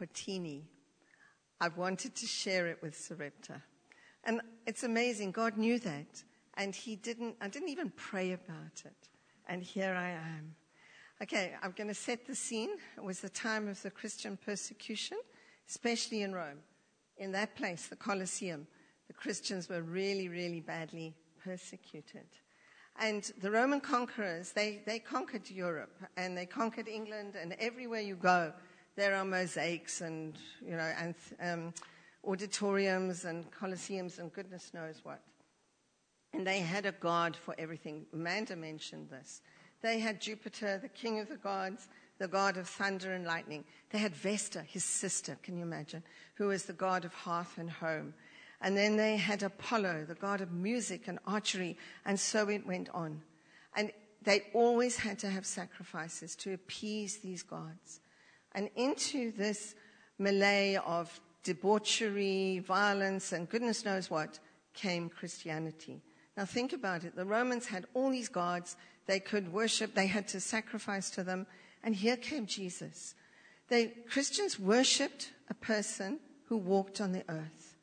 Potini. I've wanted to share it with Sarepta. And it's amazing. God knew that. And He didn't, I didn't even pray about it. And here I am. Okay, I'm going to set the scene. It was the time of the Christian persecution, especially in Rome. In that place, the Colosseum, the Christians were really, really badly persecuted. And the Roman conquerors, they, they conquered Europe and they conquered England, and everywhere you go, there are mosaics and, you know, and, um, auditoriums and colosseums and goodness knows what. And they had a god for everything. Amanda mentioned this. They had Jupiter, the king of the gods, the god of thunder and lightning. They had Vesta, his sister, can you imagine, who was the god of hearth and home. And then they had Apollo, the god of music and archery, and so it went on. And they always had to have sacrifices to appease these gods. And into this melee of debauchery, violence, and goodness knows what came Christianity. Now think about it. The Romans had all these gods. They could worship. They had to sacrifice to them. And here came Jesus. They, Christians worshipped a person who walked on the earth.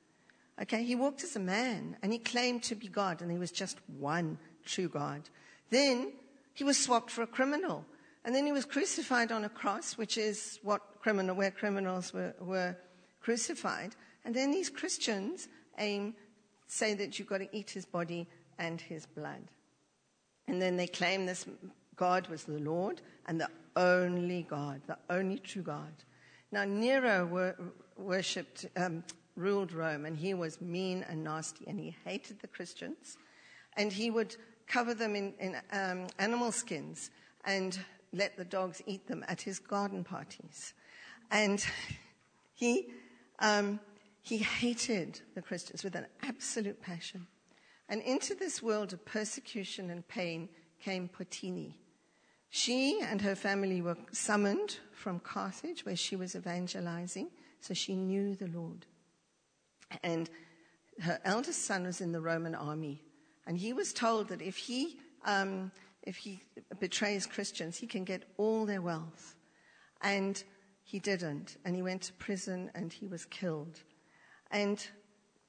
Okay, he walked as a man and he claimed to be God and he was just one true God. Then he was swapped for a criminal. And then he was crucified on a cross, which is what criminal, where criminals were, were crucified. And then these Christians aim, say that you've got to eat his body and his blood. And then they claim this God was the Lord and the only God, the only true God. Now, Nero wor- worshipped, um, ruled Rome, and he was mean and nasty, and he hated the Christians, and he would cover them in, in um, animal skins and let the dogs eat them at his garden parties. And he, um, he hated the Christians with an absolute passion. And into this world of persecution and pain came Potini. She and her family were summoned from Carthage, where she was evangelizing, so she knew the Lord. And her eldest son was in the Roman army. And he was told that if he, um, if he betrays Christians, he can get all their wealth. And he didn't. And he went to prison and he was killed. And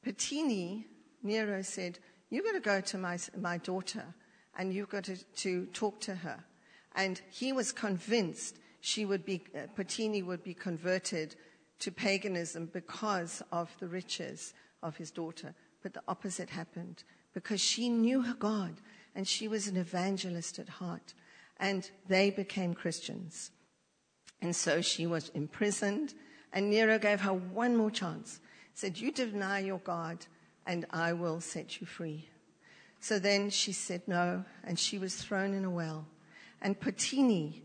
Potini, Nero said, You've got to go to my, my daughter and you've got to, to talk to her. And he was convinced she would be, uh, Potini would be converted to paganism because of the riches of his daughter. But the opposite happened because she knew her God and she was an evangelist at heart. And they became Christians. And so she was imprisoned, and Nero gave her one more chance. Said, You deny your God, and I will set you free. So then she said no, and she was thrown in a well. And Potini,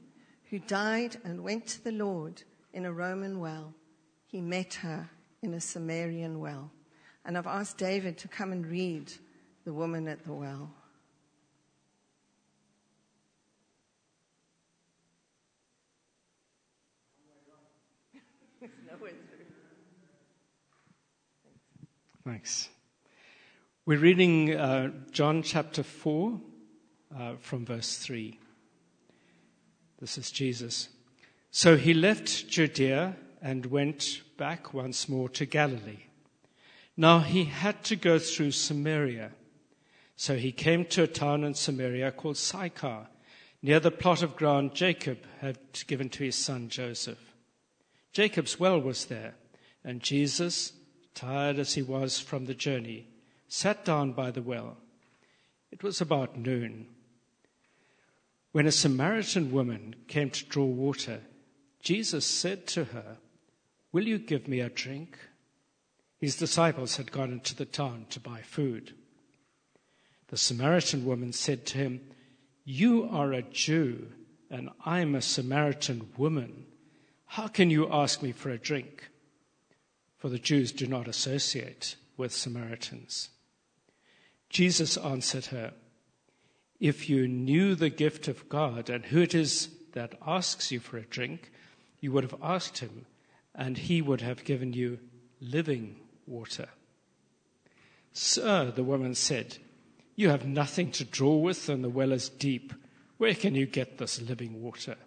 who died and went to the Lord in a Roman well, he met her in a Samaritan well. And I've asked David to come and read the woman at the well. Thanks. We're reading uh, John chapter 4 uh, from verse 3. This is Jesus. So he left Judea and went back once more to Galilee. Now he had to go through Samaria. So he came to a town in Samaria called Sychar, near the plot of ground Jacob had given to his son Joseph. Jacob's well was there, and Jesus, tired as he was from the journey, sat down by the well. It was about noon. When a Samaritan woman came to draw water, Jesus said to her, Will you give me a drink? His disciples had gone into the town to buy food. The Samaritan woman said to him, You are a Jew, and I'm a Samaritan woman. How can you ask me for a drink? For the Jews do not associate with Samaritans. Jesus answered her, If you knew the gift of God and who it is that asks you for a drink, you would have asked him and he would have given you living water. Sir, the woman said, You have nothing to draw with, and the well is deep. Where can you get this living water?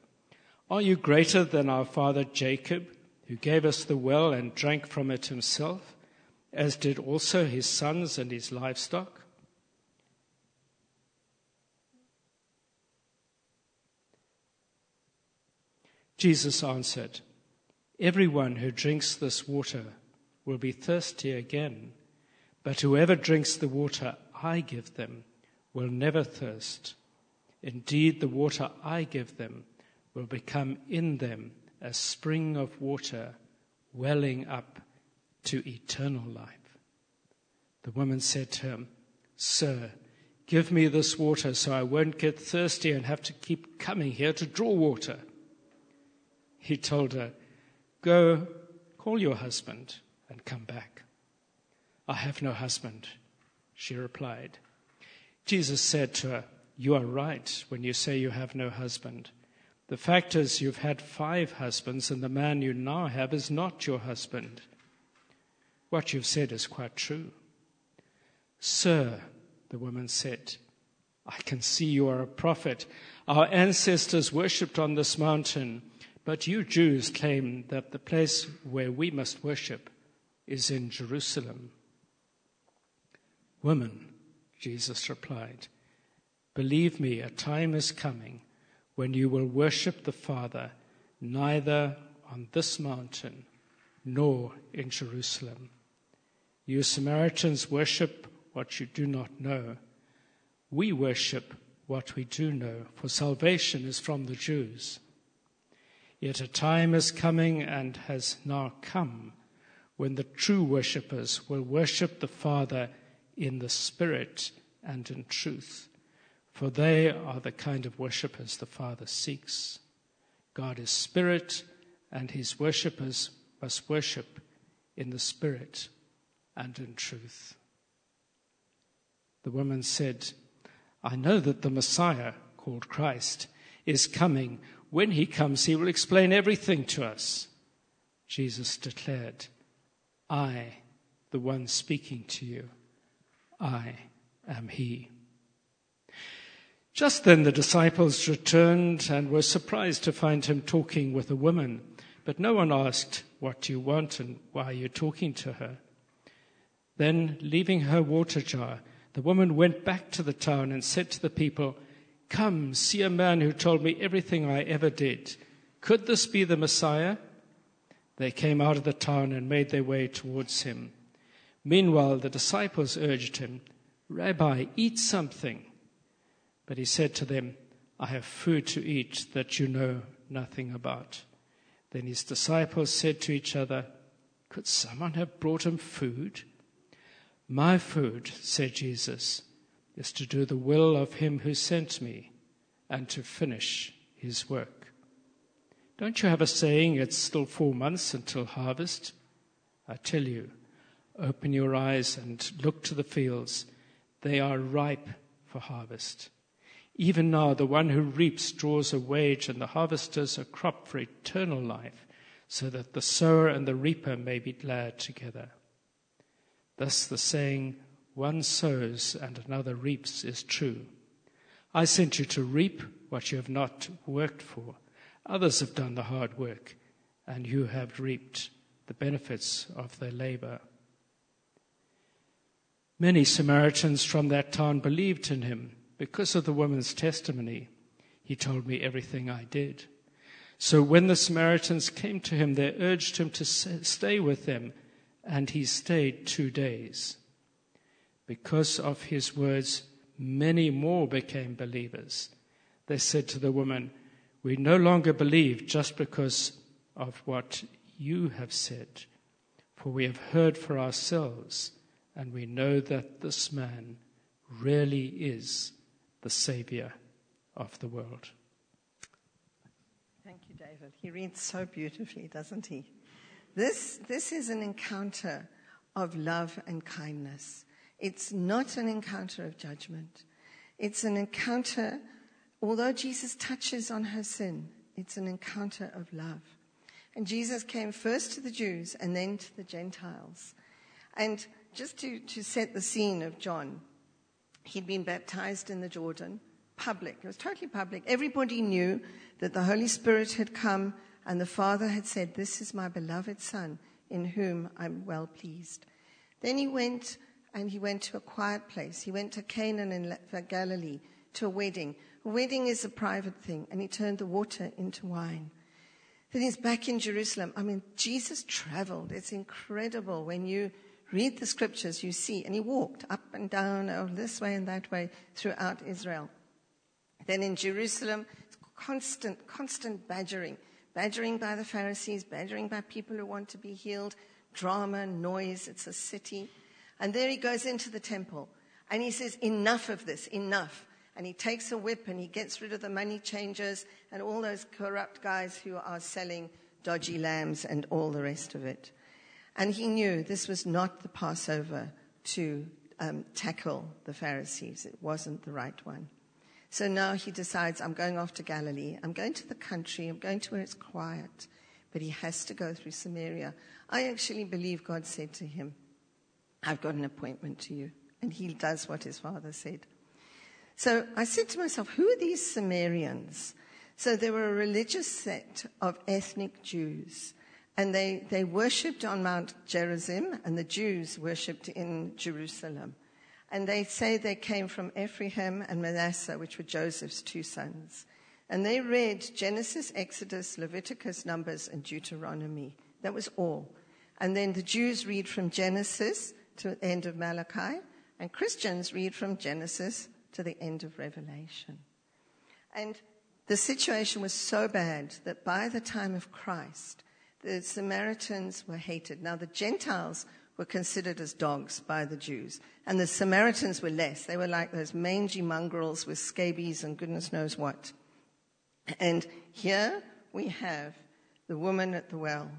Are you greater than our father Jacob, who gave us the well and drank from it himself, as did also his sons and his livestock? Jesus answered, Everyone who drinks this water will be thirsty again, but whoever drinks the water I give them will never thirst. Indeed, the water I give them will become in them a spring of water welling up to eternal life. The woman said to him, Sir, give me this water so I won't get thirsty and have to keep coming here to draw water. He told her, Go, call your husband and come back. I have no husband, she replied. Jesus said to her, You are right when you say you have no husband. The fact is, you've had five husbands, and the man you now have is not your husband. What you've said is quite true. Sir, the woman said, I can see you are a prophet. Our ancestors worshipped on this mountain, but you Jews claim that the place where we must worship is in Jerusalem. Woman, Jesus replied, believe me, a time is coming when you will worship the Father neither on this mountain nor in Jerusalem. You Samaritans worship what you do not know. We worship what we do know, for salvation is from the Jews. Yet a time is coming and has now come when the true worshippers will worship the Father in the Spirit and in truth for they are the kind of worshippers the Father seeks. God is spirit, and his worshippers must worship in the spirit and in truth. The woman said, I know that the Messiah, called Christ, is coming. When he comes, he will explain everything to us. Jesus declared, I, the one speaking to you, I am he. Just then the disciples returned and were surprised to find him talking with a woman. But no one asked, What do you want and why are you talking to her? Then, leaving her water jar, the woman went back to the town and said to the people, Come, see a man who told me everything I ever did. Could this be the Messiah? They came out of the town and made their way towards him. Meanwhile, the disciples urged him, Rabbi, eat something. But he said to them, I have food to eat that you know nothing about. Then his disciples said to each other, Could someone have brought him food? My food, said Jesus, is to do the will of him who sent me and to finish his work. Don't you have a saying, it's still four months until harvest? I tell you, open your eyes and look to the fields. They are ripe for harvest. Even now, the one who reaps draws a wage, and the harvesters a crop for eternal life, so that the sower and the reaper may be glad together. Thus, the saying, one sows and another reaps, is true. I sent you to reap what you have not worked for. Others have done the hard work, and you have reaped the benefits of their labor. Many Samaritans from that town believed in him because of the woman's testimony, he told me everything I did. So when the Samaritans came to him, they urged him to stay with them, and he stayed two days. Because of his words, many more became believers. They said to the woman, We no longer believe just because of what you have said, for we have heard for ourselves, and we know that this man really is the Savior of the world. Thank you, David. He reads so beautifully, doesn't he? This, this is an encounter of love and kindness. It's not an encounter of judgment. It's an encounter, although Jesus touches on her sin, it's an encounter of love. And Jesus came first to the Jews and then to the Gentiles. And just to, to set the scene of John, He'd been baptized in the Jordan, public. It was totally public. Everybody knew that the Holy Spirit had come And the Father had said, This is my beloved Son, in whom I'm well pleased. Then he went and he went to a quiet place. He went to Cana in Galilee to a wedding. A wedding is a private thing, and he turned the water into wine. Then he's back in Jerusalem. I mean, Jesus traveled. It's incredible when you read the scriptures, you see, and he walked up and down, oh, this way and that way throughout Israel. Then in Jerusalem, constant, constant badgering. Badgering by the Pharisees, badgering by people who want to be healed, drama, noise. It's a city. And there he goes into the temple and he says, Enough of this, enough. And he takes a whip and he gets rid of the money changers and all those corrupt guys who are selling dodgy lambs and all the rest of it. And he knew this was not the Passover to um, tackle the Pharisees. It wasn't the right one. So now he decides, I'm going off to Galilee. I'm going to the country. I'm going to where it's quiet. But he has to go through Samaria. I actually believe God said to him, I've got an appointment to you. And he does what his father said. So I said to myself, who are these Samaritans? So they were a religious sect of ethnic Jews. And they, they worshipped on Mount Gerizim, and the Jews worshipped in Jerusalem. And they say they came from Ephraim and Manasseh, which were Joseph's two sons. And they read Genesis, Exodus, Leviticus, Numbers, and Deuteronomy. That was all. And then the Jews read from Genesis to the end of Malachi, and Christians read from Genesis to the end of Revelation. And the situation was so bad that by the time of Christ, the Samaritans were hated. Now, the Gentiles were considered as dogs by the Jews, and the Samaritans were less. They were like those mangy mongrels with scabies and goodness knows what. And here we have the woman at the well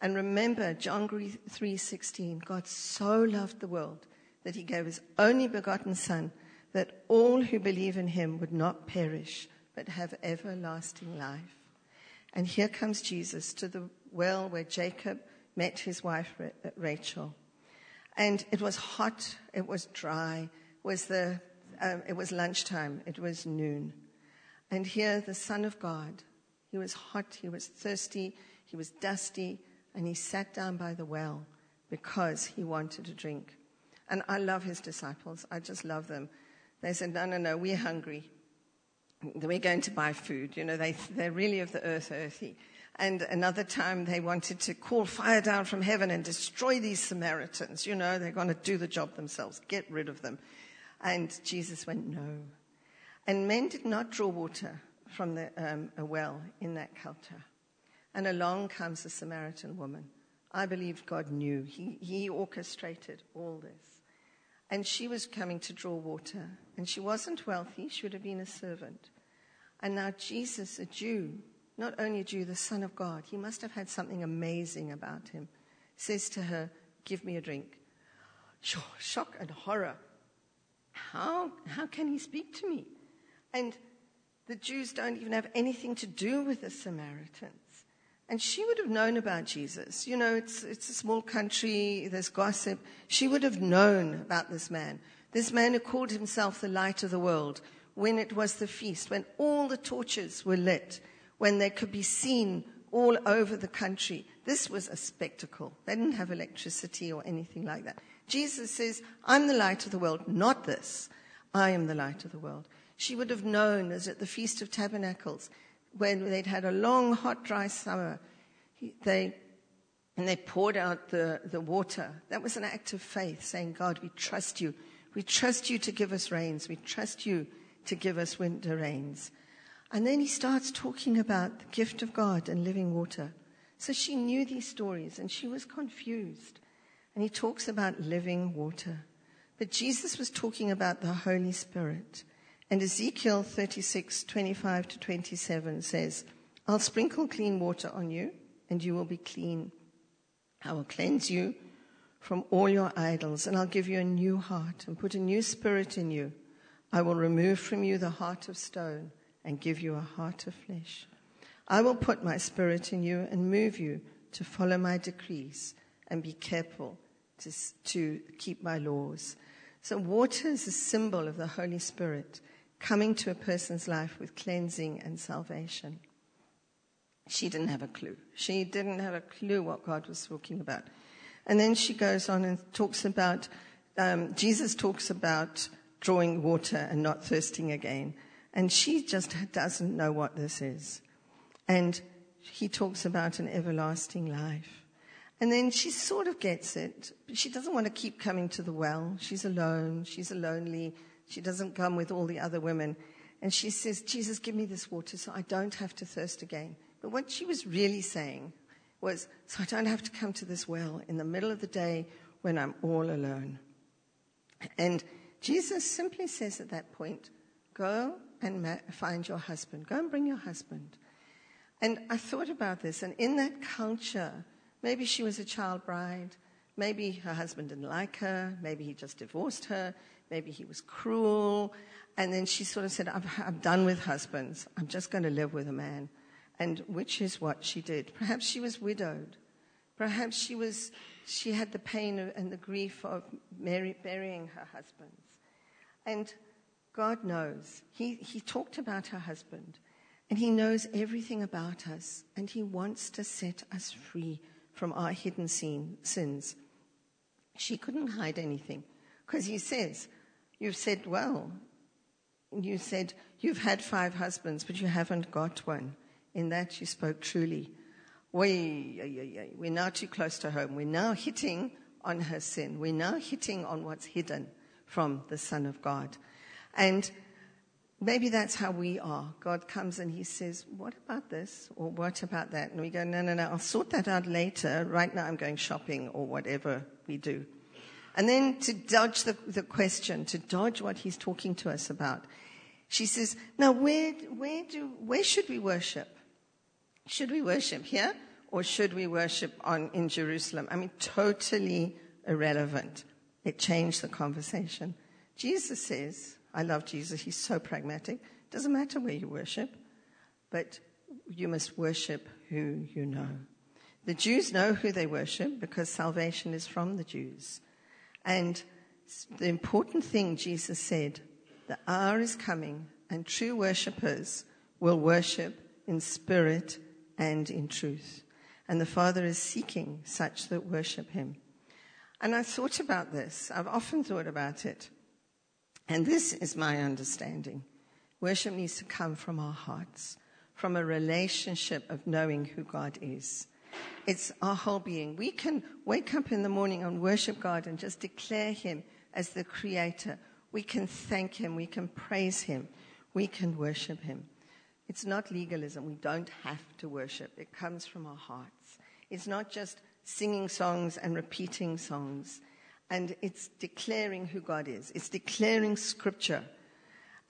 and remember John 3:16, God so loved the world that he gave his only begotten son that all who believe in him would not perish but have everlasting life. And here comes Jesus to the well where Jacob met his wife Rachel. And it was hot, it was dry, it was, the, um, it was lunchtime, it was noon. And here the Son of God, he was hot, he was thirsty, he was dusty, and he sat down by the well because he wanted to drink. And I love his disciples. I just love them. They said, No, no, no, we're hungry. We're going to buy food. You know, they, they're really of the earth earthy. And another time they wanted to call fire down from heaven and destroy these Samaritans. You know, they're going to do the job themselves, get rid of them. And Jesus went, No. And men did not draw water from the, um, a well in that culture. And along comes a Samaritan woman. I believe God knew. He, he orchestrated all this. And she was coming to draw water. And she wasn't wealthy. She would have been a servant. And now Jesus, a Jew, not only a Jew, the Son of God, he must have had something amazing about him, says to her, Give me a drink. Shock and horror. How, how can he speak to me? And the Jews don't even have anything to do with the Samaritans. And she would have known about Jesus. You know, it's, it's a small country, there's gossip. She would have known about this man. This man who called himself the light of the world when it was the feast, when all the torches were lit, when they could be seen all over the country. This was a spectacle. They didn't have electricity or anything like that. Jesus says, I'm the light of the world, not this. I am the light of the world. She would have known as at the Feast of Tabernacles when they'd had a long, hot, dry summer, they, and they poured out the, the water. That was an act of faith, saying, God, we trust you. We trust you to give us rains. We trust you to give us winter rains. And then he starts talking about the gift of God and living water. So she knew these stories and she was confused. And he talks about living water. But Jesus was talking about the Holy Spirit. And Ezekiel 36, 25 to 27 says, I'll sprinkle clean water on you, and you will be clean. I will cleanse you from all your idols, and I'll give you a new heart and put a new spirit in you. I will remove from you the heart of stone and give you a heart of flesh. I will put my spirit in you and move you to follow my decrees and be careful to, to keep my laws. So water is a symbol of the Holy Spirit coming to a person's life with cleansing and salvation. She didn't have a clue. She didn't have a clue what God was talking about. And then she goes on and talks about, um, Jesus talks about drawing water and not thirsting again. And she just doesn't know what this is. And he talks about an everlasting life. And then she sort of gets it. But She doesn't want to keep coming to the well. She's alone. She's lonely. She doesn't come with all the other women. And she says, Jesus, give me this water so I don't have to thirst again. But what she was really saying was, so I don't have to come to this well in the middle of the day when I'm all alone. And Jesus simply says at that point, go and find your husband. Go and bring your husband. And I thought about this, and in that culture, maybe she was a child bride, maybe her husband didn't like her, maybe he just divorced her, maybe he was cruel, and then she sort of said, I'm, I'm done with husbands, I'm just going to live with a man. And which is what she did. Perhaps she was widowed. Perhaps she was, she had the pain and the grief of burying her husbands. And God knows. He, he talked about her husband. And He knows everything about us, and He wants to set us free from our hidden sin, sins. She couldn't hide anything because He says, You've said well. You said, You've had five husbands, but you haven't got one. In that you spoke truly. We, we're now too close to home. We're now hitting on her sin. We're now hitting on what's hidden from the Son of God. And Maybe that's how we are. God comes and He says, What about this? Or what about that? And we go, No, no, no, I'll sort that out later. Right now I'm going shopping or whatever we do. And then to dodge the, the question, to dodge what He's talking to us about, she says, Now where, where, do, where should we worship? Should we worship here or should we worship on, in Jerusalem? I mean, totally irrelevant. It changed the conversation. Jesus says, I love Jesus. He's so pragmatic. It doesn't matter where you worship, but you must worship who you know. The Jews know who they worship because salvation is from the Jews. And the important thing Jesus said, the hour is coming and true worshippers will worship in spirit and in truth. And the Father is seeking such that worship him. And I thought about this. I've often thought about it. And this is my understanding. Worship needs to come from our hearts, from a relationship of knowing who God is. It's our whole being. We can wake up in the morning and worship God and just declare Him as the Creator. We can thank Him. We can praise Him. We can worship Him. It's not legalism. We don't have to worship. It comes from our hearts. It's not just singing songs and repeating songs. And it's declaring who God is. It's declaring scripture.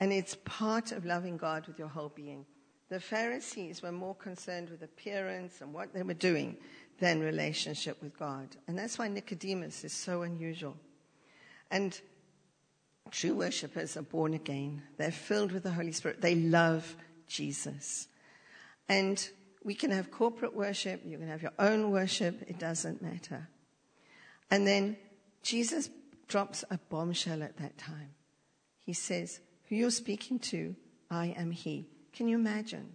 And it's part of loving God with your whole being. The Pharisees were more concerned with appearance and what they were doing than relationship with God. And that's why Nicodemus is so unusual. And true worshippers are born again. They're filled with the Holy Spirit. They love Jesus. And we can have corporate worship. You can have your own worship. It doesn't matter. And then Jesus drops a bombshell at that time. He says, Who you're speaking to, I am He. Can you imagine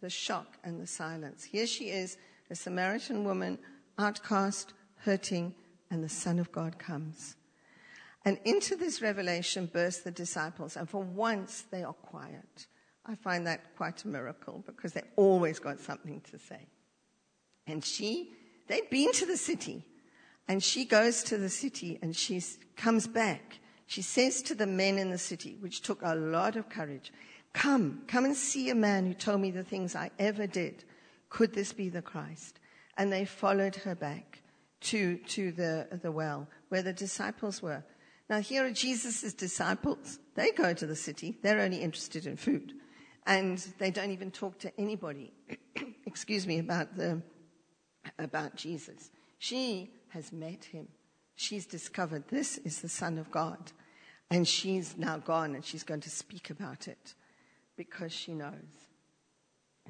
the shock and the silence? Here she is, a Samaritan woman, outcast, hurting, and the Son of God comes. And into this revelation burst the disciples, and for once they are quiet. I find that quite a miracle because they always got something to say. And she, they'd been to the city. And she goes to the city and she comes back. She says to the men in the city, which took a lot of courage, Come, come and see a man who told me the things I ever did. Could this be the Christ? And they followed her back to, to the, the well where the disciples were. Now, here are Jesus' disciples. They go to the city. They're only interested in food. And they don't even talk to anybody, excuse me, about, the, about Jesus. She has met him. She's discovered this is the Son of God. And she's now gone and she's going to speak about it because she knows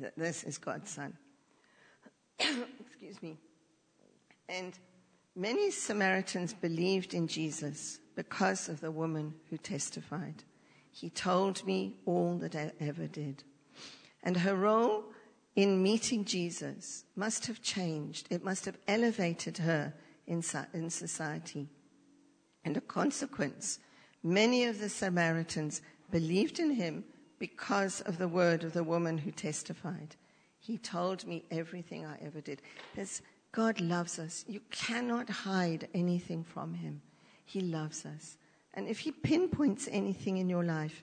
that this is God's Son. Excuse me. And many Samaritans believed in Jesus because of the woman who testified. He told me all that I ever did. And her role in meeting Jesus must have changed. It must have elevated her in, in society. And a consequence, many of the Samaritans believed in him because of the word of the woman who testified. He told me everything I ever did. There's, God loves us. You cannot hide anything from him. He loves us. And if he pinpoints anything in your life,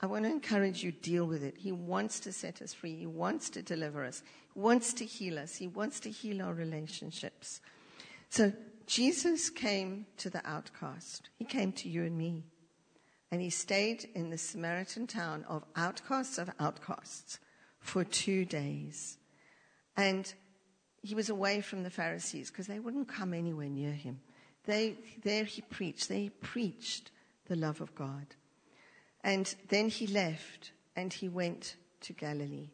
I want to encourage you deal with it. He wants to set us free. He wants to deliver us. He wants to heal us. He wants to heal our relationships. So Jesus came to the outcast. He came to you and me. And he stayed in the Samaritan town of outcasts of outcasts for two days. And he was away from the Pharisees because they wouldn't come anywhere near him. They, there he preached. They preached the love of God. And then he left and he went to Galilee.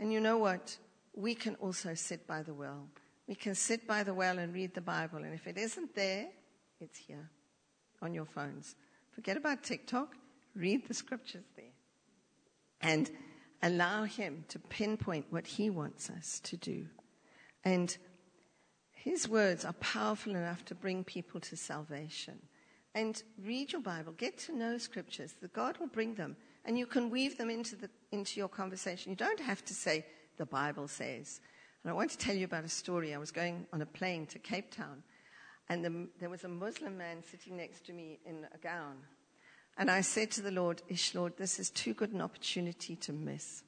And you know what? We can also sit by the well. We can sit by the well and read the Bible. And if it isn't there, it's here on your phones. Forget about TikTok. Read the scriptures there. And allow him to pinpoint what he wants us to do. And his words are powerful enough to bring people to salvation and read your Bible. Get to know scriptures. The God will bring them, and you can weave them into, the, into your conversation. You don't have to say, the Bible says. And I want to tell you about a story. I was going on a plane to Cape Town, and the, there was a Muslim man sitting next to me in a gown. And I said to the Lord, Ish, Lord, this is too good an opportunity to miss.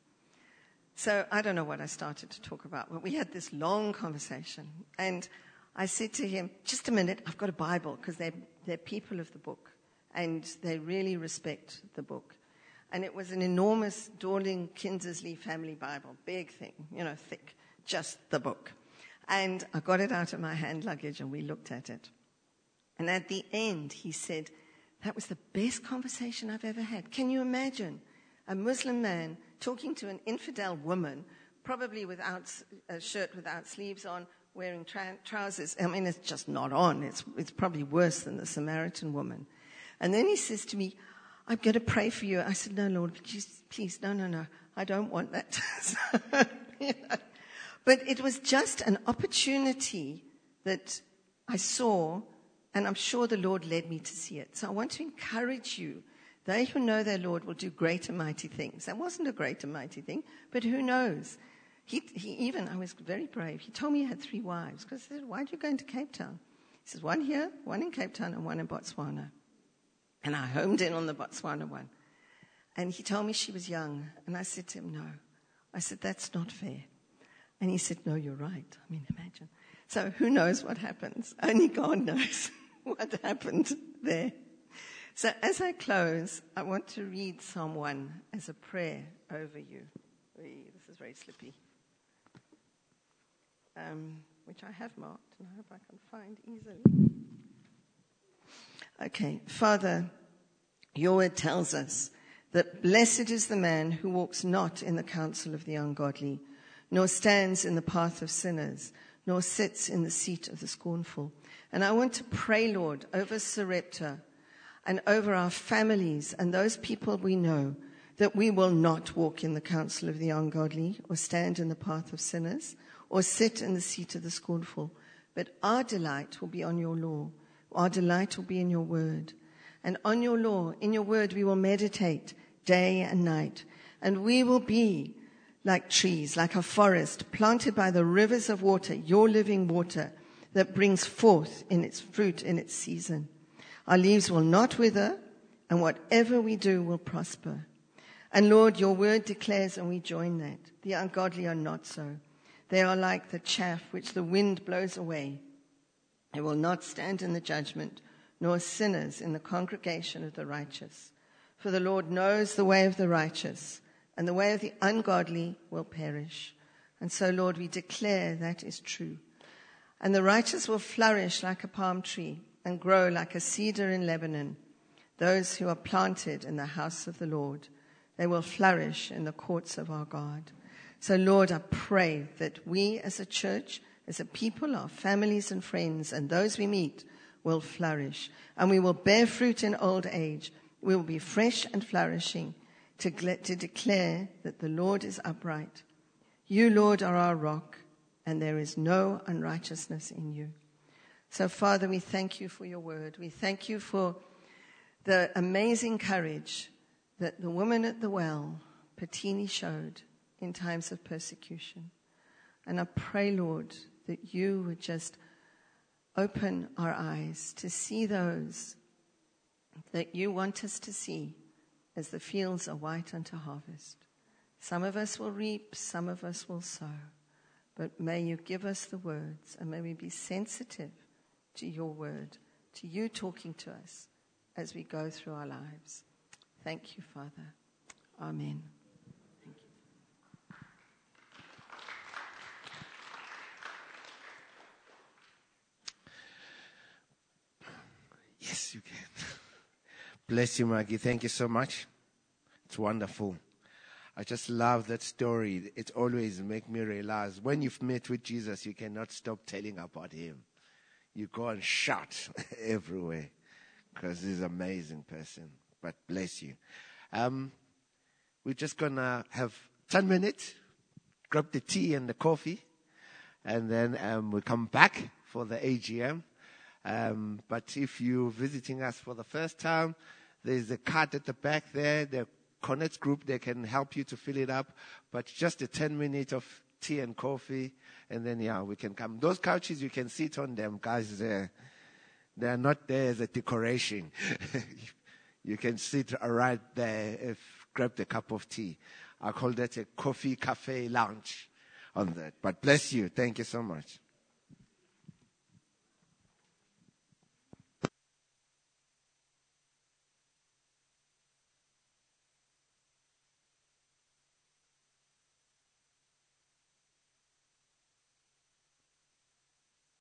So I don't know what I started to talk about, but we had this long conversation. And I said to him, just a minute, I've got a Bible because they're, they're people of the book and they really respect the book. And it was an enormous Dorling Kindersley family Bible, big thing, you know, thick, just the book. And I got it out of my hand luggage and we looked at it. And at the end, he said, that was the best conversation I've ever had. Can you imagine a Muslim man talking to an infidel woman, probably without a shirt without sleeves on, wearing tra- trousers. I mean, it's just not on. It's, it's probably worse than the Samaritan woman. And then he says to me, I'm going to pray for you. I said, No, Lord, please, please no, no, no. I don't want that. But it was just an opportunity that I saw, and I'm sure the Lord led me to see it. So I want to encourage you. They who know their Lord will do great and mighty things. That wasn't a great and mighty thing, but who knows? He, he even, I was very brave. He told me he had three wives because I said, why are you going to Cape Town? He says, one here, one in Cape Town, and one in Botswana. And I homed in on the Botswana one. And he told me she was young. And I said to him, no. I said, that's not fair. And he said, no, you're right. I mean, imagine. So who knows what happens? Only God knows what happened there. So as I close, I want to read Psalm 1 as a prayer over you. This is very slippy um, which I have marked, and I hope I can find easily. Okay, Father, your word tells us that blessed is the man who walks not in the counsel of the ungodly, nor stands in the path of sinners, nor sits in the seat of the scornful. And I want to pray, Lord, over Sarepta and over our families and those people we know that we will not walk in the counsel of the ungodly or stand in the path of sinners or sit in the seat of the scornful. But our delight will be on your law. Our delight will be in your word. And on your law, in your word, we will meditate day and night. And we will be like trees, like a forest planted by the rivers of water, your living water that brings forth in its fruit in its season. Our leaves will not wither and whatever we do will prosper. And Lord, your word declares and we join that. The ungodly are not so. They are like the chaff which the wind blows away. They will not stand in the judgment, nor sinners in the congregation of the righteous. For the Lord knows the way of the righteous, and the way of the ungodly will perish. And so, Lord, we declare that is true. And the righteous will flourish like a palm tree and grow like a cedar in Lebanon. Those who are planted in the house of the Lord, they will flourish in the courts of our God. So, Lord, I pray that we as a church, as a people, our families and friends, and those we meet will flourish. And we will bear fruit in old age. We will be fresh and flourishing to, to declare that the Lord is upright. You, Lord, are our rock, and there is no unrighteousness in you. So, Father, we thank you for your word. We thank you for the amazing courage that the woman at the well, Patini, showed in times of persecution. And I pray, Lord, that you would just open our eyes to see those that you want us to see as the fields are white unto harvest. Some of us will reap, some of us will sow. But may you give us the words and may we be sensitive to your word, to you talking to us as we go through our lives. Thank you, Father. Amen. Yes, you can. Bless you, Maggie. Thank you so much. It's wonderful. I just love that story. It always makes me realize when you've met with Jesus, you cannot stop telling about him. You go and shout everywhere because he's an amazing person. But bless you. Um, we're just going to have 10 minutes, grab the tea and the coffee, and then um, we come back for the AGM. Um, but if you're visiting us for the first time, there's a card at the back there, the Connect group, they can help you to fill it up. But just a 10 minutes of tea and coffee, and then, yeah, we can come. Those couches, you can sit on them, guys. They're, they're not there as a decoration. you can sit right there, if, grab the cup of tea. I call that a coffee cafe lounge on that. But bless you. Thank you so much.